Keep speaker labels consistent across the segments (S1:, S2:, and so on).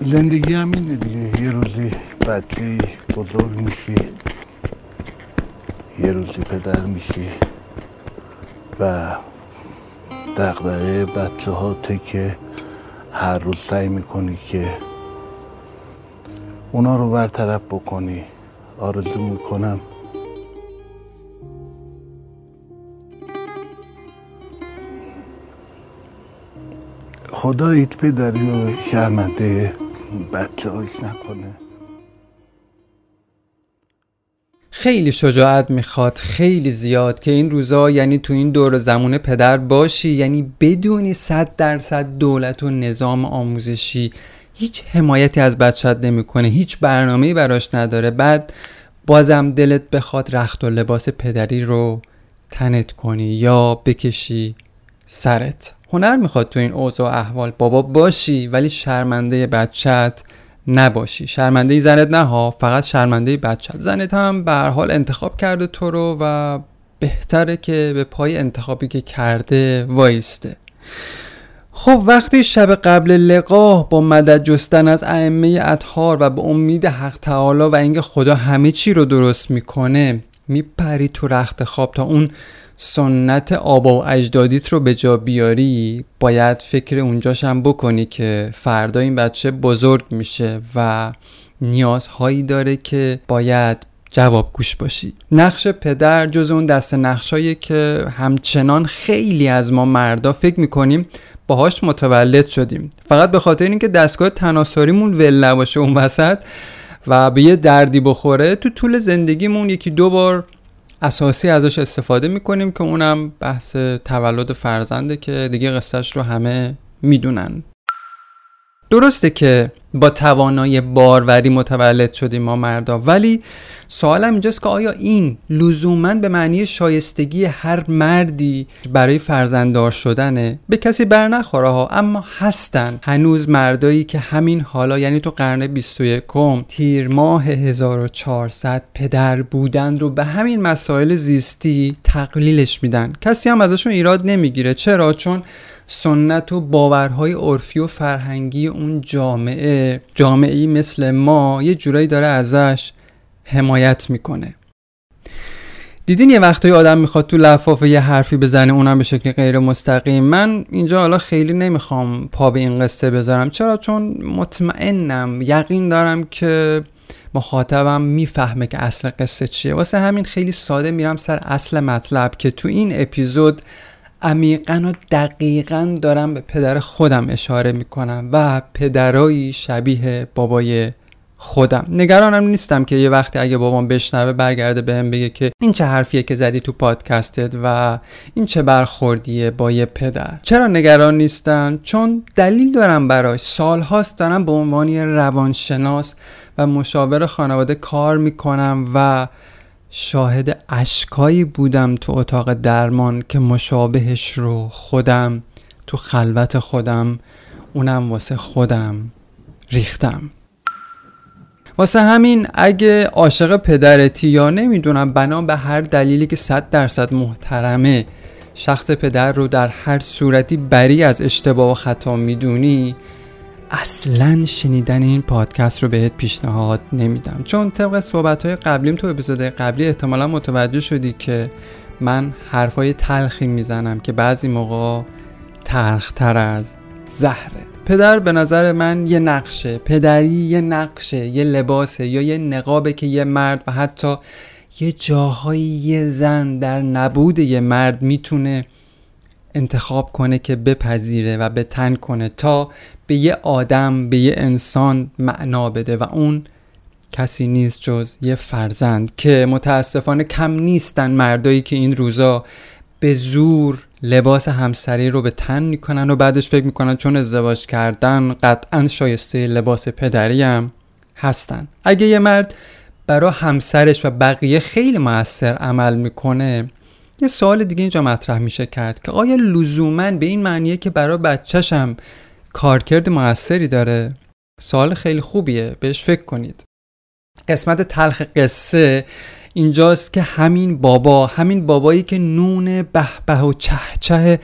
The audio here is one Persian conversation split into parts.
S1: زندگی هم اینه دیگه. یه روزی بچه بزرگ میشی یه روزی پدر میشی و دقدقه بچه ها که هر روز سعی می‌کنی که اونا رو برطرف بکنی. آرزو می‌کنم. خدا ایت پدری رو شرمنده بچه نکنه.
S2: خیلی شجاعت می‌خواد خیلی زیاد که این روزا یعنی تو این دور زمونه پدر باشی یعنی بدونی صد درصد دولت و نظام آموزشی هیچ حمایتی از بچت نمی‌کنه هیچ برنامه‌ای براش نداره. بعد بازم دلت بخواد رخت و لباس پدری رو تنت کنی یا بکشی. سرت. هنر می‌خواد تو این اوضاع احوال. بابا باشی ولی شرمنده بچت نباشی. شرمنده زنت نه ها فقط شرمنده بچت زنت هم به حال انتخاب کرده تو رو و بهتره که به پای انتخابی که کرده وایسته. خب وقتی شب قبل لقاه با مدد جستن از ائمه اطهار و به امید حق تعالی و اینکه خدا همه چی رو درست می‌کنه میپری تو رخت خواب تا اون سنت آبا و اجدادیت رو به جا بیاری باید فکر اونجاشم بکنی که فردا این بچه بزرگ میشه و نیازهایی داره که باید جواب گوش باشی. نقش پدر جز اون دست نقشایی که همچنان خیلی از ما مردا فکر می‌کنیم باهاش متولد شدیم. فقط به خاطر اینکه دستگاه تناساریمون ول نباشه اون وسط و به یه دردی بخوره تو طول زندگیمون یکی دو بار اساسی ازش استفاده می‌کنیم که اونم بحث تولد فرزنده که دیگه قصهش رو همه می‌دونن. درسته که با توانای باروری متولد شدیم ما مردا. ولی سوالم اینجاست که آیا این لزوما به معنی شایستگی هر مردی برای فرزنددار شدنه؟ به کسی بر نخوره ها اما هستن. هنوز مردایی که همین حالا یعنی تو قرن 21 تیر ماه 1400 پدر بودن رو به همین مسائل زیستی تقلیلش میدن. کسی هم ازشون ایراد نمی‌گیره. چرا؟ چون سنت و باورهای عرفی و فرهنگی اون جامعه. جامعه مثل ما یه جورایی داره ازش حمایت می‌کنه. دیدین یه وقتایی آدم می‌خواد تو لفافه یه حرفی بزنه اونم به شکل غیر مستقیم. من اینجا حالا خیلی نمی‌خوام پا به این قصه بذارم. چرا؟ چون مطمئنم یقین دارم که مخاطبم می‌فهمه که اصل قصه چیه. واسه همین خیلی ساده میرم سر اصل مطلب که تو این اپیزود عمیقا و دقیقا دارم به پدر خودم اشاره می‌کنم و پدرایی شبیه بابای خودم. نگرانم نیستم که یه وقتی اگه بابام بشنوه برگرده بهم بگه که این چه حرفیه که زدی تو پادکستت و این چه برخوردیه با یه پدر. چرا نگران نیستم چون دلیل دارم براش. سالهاست دارم به عنوان روانشناس و مشاور خانواده کار می‌کنم و شاهد اشکایی بودم تو اتاق درمان که مشابهش رو خودم تو خلوت خودم اونم واسه خودم ریختم. واسه همین اگه عاشق پدرتی یا نمی‌دونم بنا به هر دلیلی که صد درصد محترمه شخص پدر رو در هر صورتی بری از اشتباه و خطا می‌دونی اصلا شنیدن این پادکست رو بهت پیشنهاد نمیدم. چون طبق صحبت های قبلیم تو اپیزود قبلی احتمالا متوجه شدی که من حرفای تلخی می‌زنم که بعضی موقع تلختر از زهره. پدر به نظر من یه نقشه پدری یه نقشه یه لباسه یا یه نقابه که یه مرد و حتی یه جاهایی یه زن در نبود یه مرد می‌تونه انتخاب کنه که بپذیره و به تن کنه تا به یه آدم به یه انسان معنا بده و اون کسی نیست جز یه فرزند که متاسفانه کم نیستن مردایی که این روزا به زور لباس همسری رو به تن می‌کنن و بعدش فکر می‌کنن چون ازدواج کردن قطعا شایسته لباس پدری هم هستن. اگه یه مرد برا همسرش و بقیه خیلی موثر عمل می‌کنه یه سوال دیگه اینجا مطرح میشه کرد که آیا لزوما به این معنیه که برای بچهشم کارکرد موثری داره؟ سوال خیلی خوبیه بهش فکر کنید. قسمت تلخ قصه اینجاست که همین بابا همین بابایی که نون به به و چه چه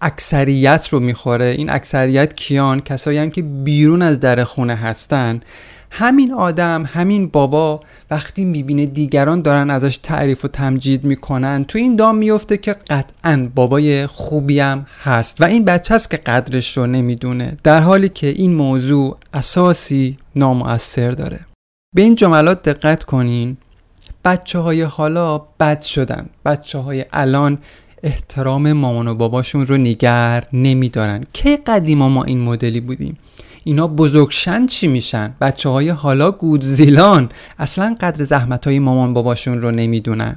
S2: اکثریت رو می‌خوره. این اکثریت کیان؟ کسایی هم که بیرون از در خونه هستن. همین آدم همین بابا وقتی می‌بینه دیگران دارن ازش تعریف و تمجید می‌کنن تو این دام میفته که قطعا بابای خوبیم هست و این بچه هست که قدرش رو نمی‌دونه در حالی که این موضوع اساسی نامؤثر داره. به این جملات دقت کنین. بچه های حالا بد شدن. بچه های الان احترام مامان و باباشون رو نگر نمیدارن. کی قدیما ما این مدلی بودیم؟ اینا بزرگشن چی میشن؟ بچه های حالا گودزیلان. اصلا قدر زحمت های مامان باباشون رو نمی‌دونن.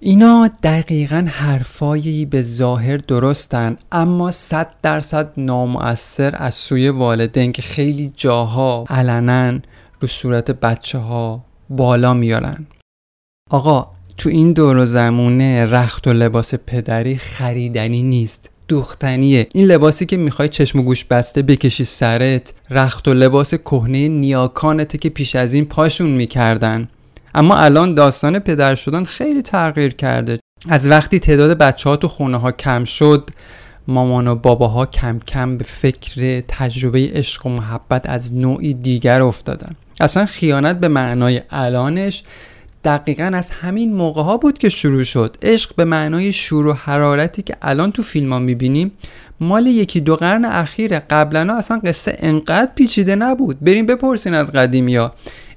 S2: اینا دقیقا حرفایی به ظاهر درستن اما صد درصد نامؤثر از سوی والدین که خیلی جاها علنا رو صورت بچه ها بالا میارن. آقا تو این دور و زمونه رخت و لباس پدری خریدنی نیست. دوختنیه. این لباسی که می‌خوای چشم و گوش بسته بکشی سرت رخت و لباس کهنه نیاکانته که پیش از این پاشون می‌کردن. اما الان داستان پدر شدن خیلی تغییر کرده. از وقتی تعداد بچه ها تو خونه ها کم شد مامان و باباها کم کم به فکر تجربه عشق و محبت از نوعی دیگر افتادن. اصلا خیانت به معنای الانش دقیقا از همین موقع ها بود که شروع شد. عشق به معنای شور و حرارتی که الان تو فیلم ها می‌بینیم مال یکی دو قرن اخیره. قبلا اصلا قصه انقدر پیچیده نبود. بریم بپرسین از قدیمی ها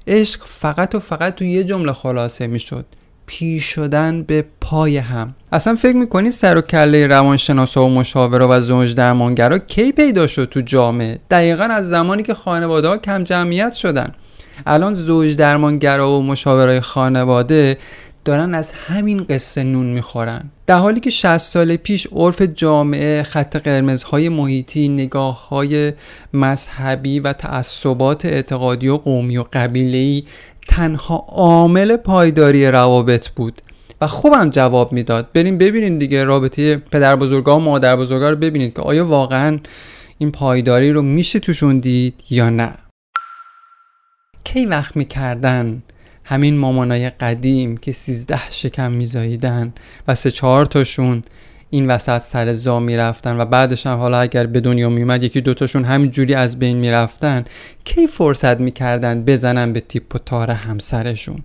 S2: عشق فقط و فقط تو یه جمله خلاصه می‌شد. پیر شدن به پای هم. اصلا فکر می‌کنی سر و کله روانشناسا و مشاورا و زوج درمانگرا کی پیدا شد تو جامعه؟ دقیقا از زمانی که خانواده ها کم جمعیت شدن. الان زوج درمانگرا و مشاورای خانواده دارن از همین قصه نون می‌خورن. در حالی که 60 سال پیش عرف جامعه خط قرمزهای محیطی نگاه های مذهبی و تعصبات اعتقادی و قومی و قبیله‌ای تنها عامل پایداری روابط بود. و خوبم جواب می‌داد. بریم ببینید دیگه رابطه پدر بزرگا و مادر بزرگا رو ببینید که آیا واقعا این پایداری رو میشه توشون دید یا نه. کی وقت می‌کردن؟ همین مامانای قدیم که سیزده شکم میزاییدن و سه چهار تاشون این وسط سر زا می‌رفتن و بعدش هم حالا اگر به دنیا میومد یکی دوتاشون همین جوری از بین می‌رفتن کی فرصت می‌کردن بزنن به تیپ و تار همسرشون؟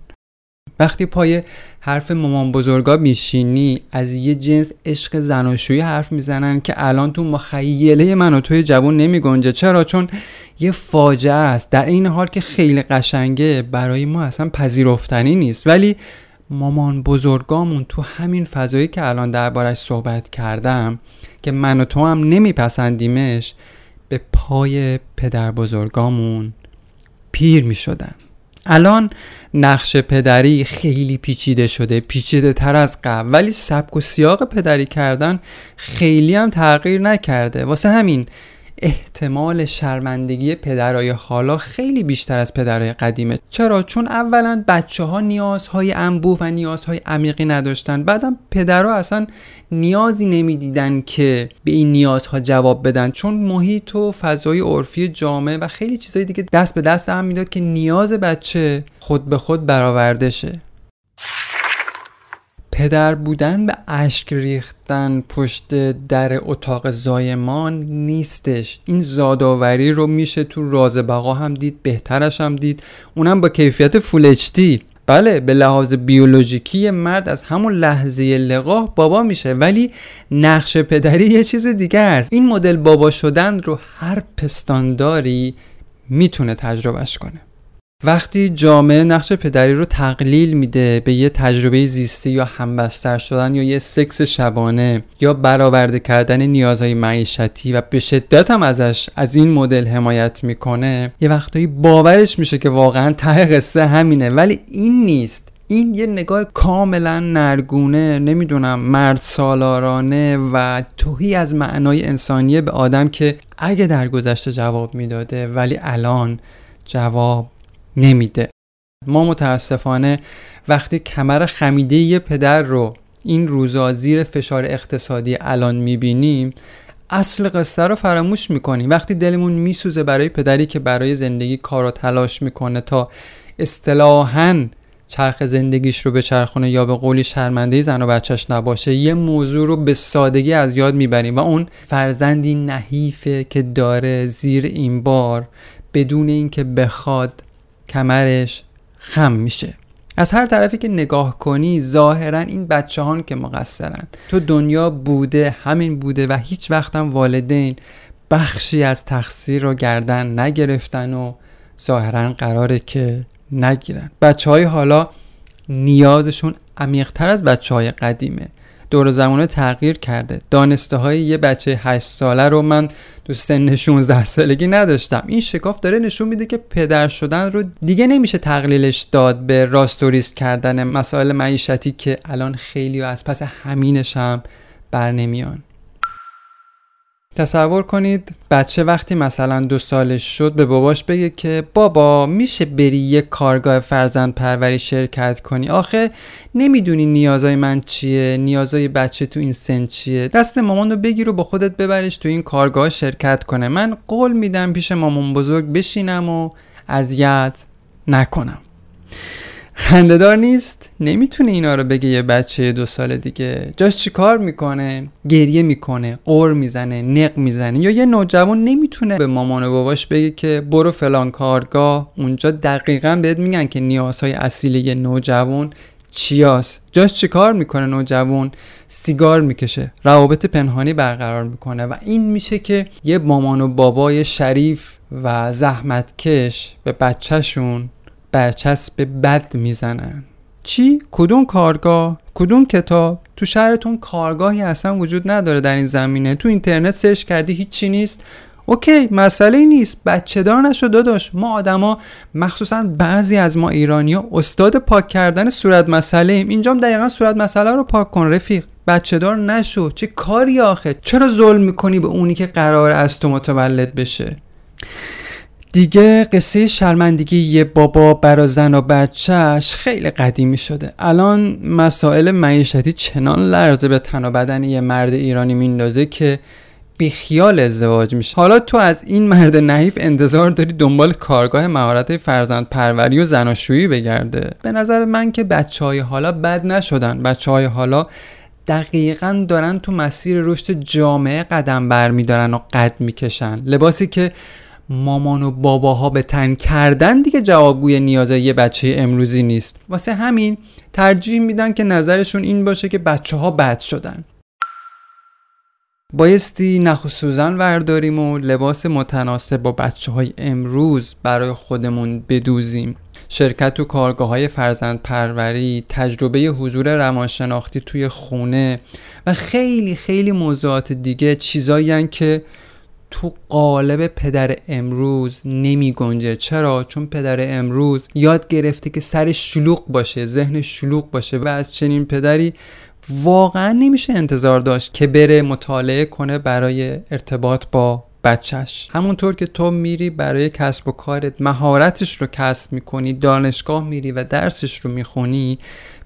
S2: وقتی پای حرف مامان بزرگا میشینی از یه جنس عشق زناشویی حرف می‌زنن که الان تو مخیله من و توی جوان نمی چرا؟ چون یه فاجعه است. در این حال که خیلی قشنگه برای ما اصلا پذیرفتنی نیست. ولی مامان بزرگامون تو همین فضایی که الان دربارش صحبت کردم که من و تو هم نمیپسندیمش به پای پدر بزرگامون پیر می شدن الان نقش پدری خیلی پیچیده شده پیچیده تر از قبل. ولی سبک و سیاق پدری کردن خیلی هم تغییر نکرده. واسه همین احتمال شرمندگی پدرای حالا خیلی بیشتر از پدرای قدیمه. چرا؟ چون اولا بچه ها نیازهای انبوه و نیازهای عمیقی نداشتن. بعدم پدرها اصلا نیازی نمی‌دیدن که به این نیازها جواب بدن. چون محیط و فضای عرفی جامعه و خیلی چیزای دیگه دست به دست هم می‌داد که نیاز بچه خود به خود برآورده شه. پدر بودن به اشک ریختن پشت در اتاق زایمان نیستش. این زادآوری رو میشه تو راز بقا هم دید بهترش هم دید. اونم با کیفیت فول بله به لحاظ بیولوژیکی مرد از همون لحظه لقاه بابا میشه ولی نقش پدری یه چیز دیگه است. این مدل بابا شدن رو هر پستانداری می‌تونه تجربهش کنه. وقتی جامعه نقش پدری رو تقلیل میده به یه تجربه زیستی یا همبستر شدن یا یه سکس شبانه یا برآورده کردن نیازهای معیشتی و به شدت هم ازش از این مدل حمایت می‌کنه یه وقتایی باورش میشه که واقعا ته قصه همینه. ولی این نیست. این یه نگاه کاملا نرگونه نمی‌دونم مرد سالارانه و توهی از معنای انسانیه به آدم که اگه در گذشته جواب می‌داده ولی الان جواب نمیده. ما متاسفانه وقتی کمر خمیده یه پدر رو این روزا زیر فشار اقتصادی الان می‌بینیم اصل قصه رو فراموش می‌کنیم. وقتی دلمون میسوزه برای پدری که برای زندگی کار و تلاش می‌کنه تا اصطلاحا چرخ زندگیش رو به چرخونه یا به قولی شرمنده زن و بچهش نباشه یه موضوع رو به سادگی از یاد می‌بریم و اون فرزندی نحیفه که داره زیر این بار بدون اینکه بخواد کمرش خم میشه. از هر طرفی که نگاه کنی ظاهرا این بچه هان که مقصرن. تو دنیا بوده همین بوده و هیچ وقتم والدین بخشی از تقصیر رو گردن نگرفتن و ظاهرا قراره که نگیرن. بچه های حالا نیازشون عمیقتر از بچه های قدیمه. دور زمانه تغییر کرده. دانسته های یه بچه 8 ساله رو من تو سن 16 سالگی نداشتم. این شکاف داره نشون میده که پدر شدن رو دیگه نمیشه تقلیلش داد به راستوریست کردن مسائل معیشتی که الان خیلی از پس همینش هم بر نمیان تصور کنید بچه وقتی مثلا دو سالش شد به باباش بگه که بابا میشه بری یه کارگاه فرزند پروری شرکت کنی؟ آخه نمی‌دونی نیازای من چیه نیازای بچه تو این سن چیه؟ دست مامان رو بگیر و با خودت ببرش تو این کارگاه شرکت کنه. من قول میدم پیش مامان بزرگ بشینم و اذیت نکنم. خندهدار نیست؟ نمی‌تونه اینا رو بگه یه بچه دو سال دیگه. جاش چی کار می‌کنه؟ گریه می‌کنه قر می‌زنه نق می‌زنه یا یه نوجوان نمی‌تونه به مامان و باباش بگه که برو فلان کارگاه. اونجا دقیقا بهت میگن که نیازهای اصیل یه نوجوان چیاست. جاش چی کار می‌کنه نوجوان؟ سیگار می‌کشه روابط پنهانی برقرار می‌کنه و این میشه که یه مامان و بابای شریف و زحمتکش به بچهشون برچسب بد می‌زنن. چی؟ کدوم کارگاه؟ کدوم کتاب؟ تو شهرتون کارگاهی اصلا وجود نداره در این زمینه. تو اینترنت search کردی هیچی نیست. okay مسئله نیست. بچه دار نشو داداش. ما آدما مخصوصا بعضی از ما ایرانی ها استاد پاک کردن صورت مسئله ایم. اینجام دقیقا صورت مسئله رو پاک کن رفیق. بچه دار نشو. چه کاری آخه؟ چرا ظلم می‌کنی به اونی که قراره از تو متولد بشه؟ دیگه قصه شرمندگی یه بابا برا زن و بچهش خیلی قدیمی شده. الان مسائل معیشتی چنان لرزه به تن و بدن یه مرد ایرانی میندازه که بیخیال ازدواج میشه. حالا تو از این مرد نحیف انتظار داری دنبال کارگاه مهارت فرزند پروری و زناشویی بگرده؟ به نظر من که بچه های حالا بد نشدن. بچه های حالا دقیقا دارن تو مسیر رشد جامعه قدم برمیدارن و قد می‌کشن. لباسی که مامان و باباها به تن کردن دیگه جوابگوی نیازه یه بچه امروزی نیست. واسه همین ترجیح میدن که نظرشون این باشه که بچه ها بد شدن. بایستی نخ و سوزن ورداریم و لباس متناسب با بچه های امروز برای خودمون بدوزیم. شرکت تو کارگاه های فرزند پروری تجربه حضور روانشناختی توی خونه و خیلی خیلی موضوعات دیگه چیزایی که تو قالب پدر امروز نمی گنجه. چرا؟ چون پدر امروز یاد گرفته که سر شلوغ باشه ذهن شلوغ باشه و از چنین پدری واقعا نمیشه انتظار داشت که بره مطالعه کنه برای ارتباط با بچهش همونطور که تو میری برای کسب و کارت مهارتش رو کسب می‌کنی دانشگاه میری و درسش رو می‌خونی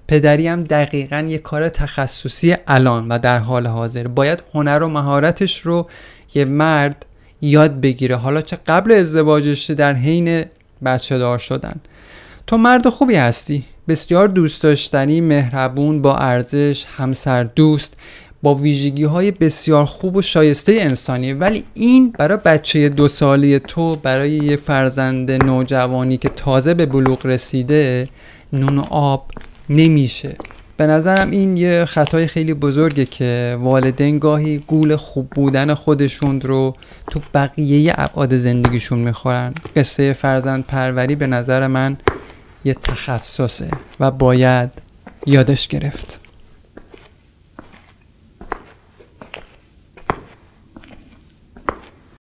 S2: پدری هم دقیقا یه کار تخصصی الان و در حال حاضر. باید هنر و مهارتش رو یه مرد یاد بگیره. حالا چه قبل ازدواجش در حین بچه دار شدن. تو مرد خوبی هستی. بسیار دوست داشتنی مهربون با ارزش همسر دوست با ویژگی های بسیار خوب و شایسته انسانی ولی این برای بچه دو سالی تو برای یه فرزند نوجوانی که تازه به بلوغ رسیده نون و آب نمیشه. به نظرم این یه خطای خیلی بزرگه که والدین گاهی گول خوب بودن خودشون رو تو بقیه ابعاد زندگیشون می‌خورن. قصه فرزند پروری به نظر من یه تخصصه و باید یادش گرفت.